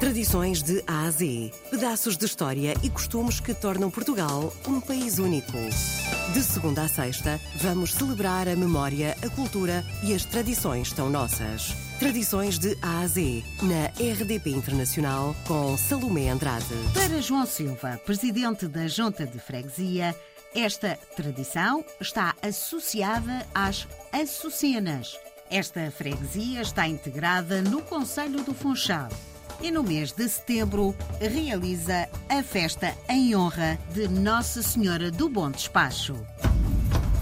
Tradições de A a Z. Pedaços de história e costumes que tornam Portugal um país único. De segunda a sexta, vamos celebrar a memória, a cultura e as tradições tão nossas. Tradições de A a Z, na RDP Internacional, com Salomé Andrade. Para João Silva, presidente da Junta de Freguesia, esta tradição está associada às açucenas. Esta freguesia está integrada no Conselho do Funchal e no mês de setembro realiza a festa em honra de Nossa Senhora do Bom Despacho.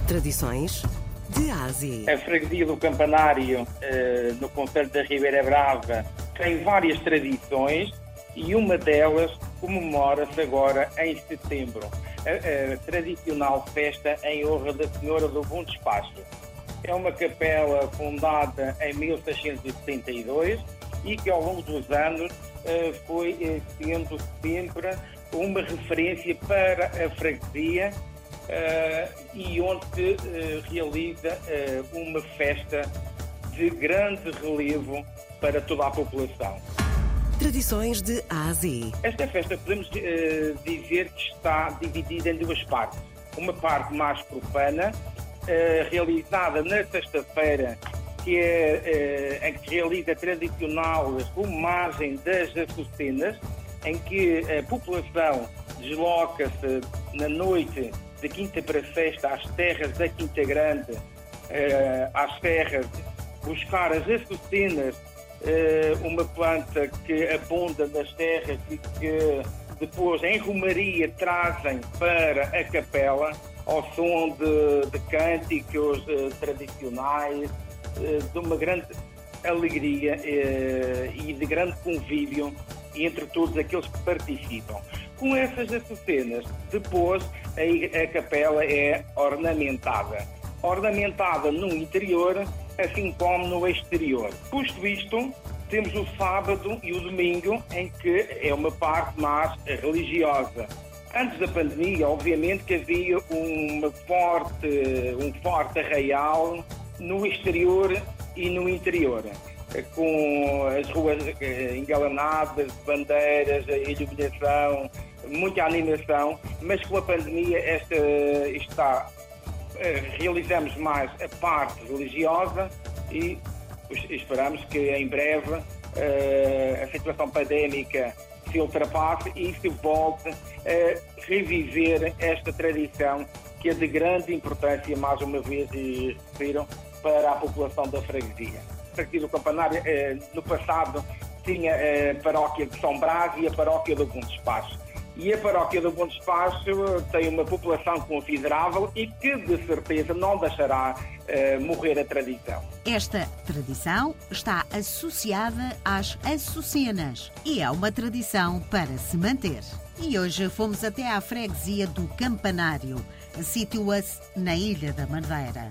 Tradições de Ásia. A freguesia do Campanário, eh, no Conselho da Ribeira Brava, tem várias tradições e uma delas comemora-se agora em setembro. A, a, tradicional festa em honra da Senhora do Bom Despacho. É uma capela fundada em 1672 e que ao longo dos anos eh, foi eh, sendo sempre uma referência para a freguesia eh, e onde se realiza uma festa de grande relevo para toda a população. Tradições de A a Z. Esta festa podemos dizer que está dividida em duas partes. Uma parte mais profana, realizada na sexta-feira que é, é, em que realiza tradicional filmagem das açucenas, em que a população desloca-se na noite de quinta para sexta às terras da Quinta Grande, eh, às terras, buscar as açucenas, eh, uma planta que abunda nas terras e que depois em Romaria trazem para a capela ao som de, de cânticos eh, tradicionais, de uma grande alegria eh, e de grande convívio entre todos aqueles que participam. Com essas açucenas, depois a, a capela é ornamentada. Ornamentada no interior, assim como no exterior. Posto isto, temos o sábado e o domingo, em que é uma parte mais religiosa. Antes da pandemia, obviamente que havia uma forte, um forte arraial no exterior e no interior, com as ruas eh, engalanadas, bandeiras, iluminação, muita animação, mas com a pandemia esta está eh, realizamos mais a parte religiosa e esperamos que em breve eh, a situação pandémica se ultrapasse e se volte a reviver esta tradição que é de grande importância, mais uma vez, e refiro, para a população da freguesia. A freguesia do Campanário, eh, no passado, tinha a paróquia de São Brás e a paróquia do Bom Despacho. E a paróquia do Bom Despacho tem uma população considerável e que, de certeza, não deixará eh, morrer a tradição. Esta tradição está associada às açucenas e é uma tradição para se manter. E hoje fomos até à freguesia do Campanário. Situa-se na Ilha da Madeira.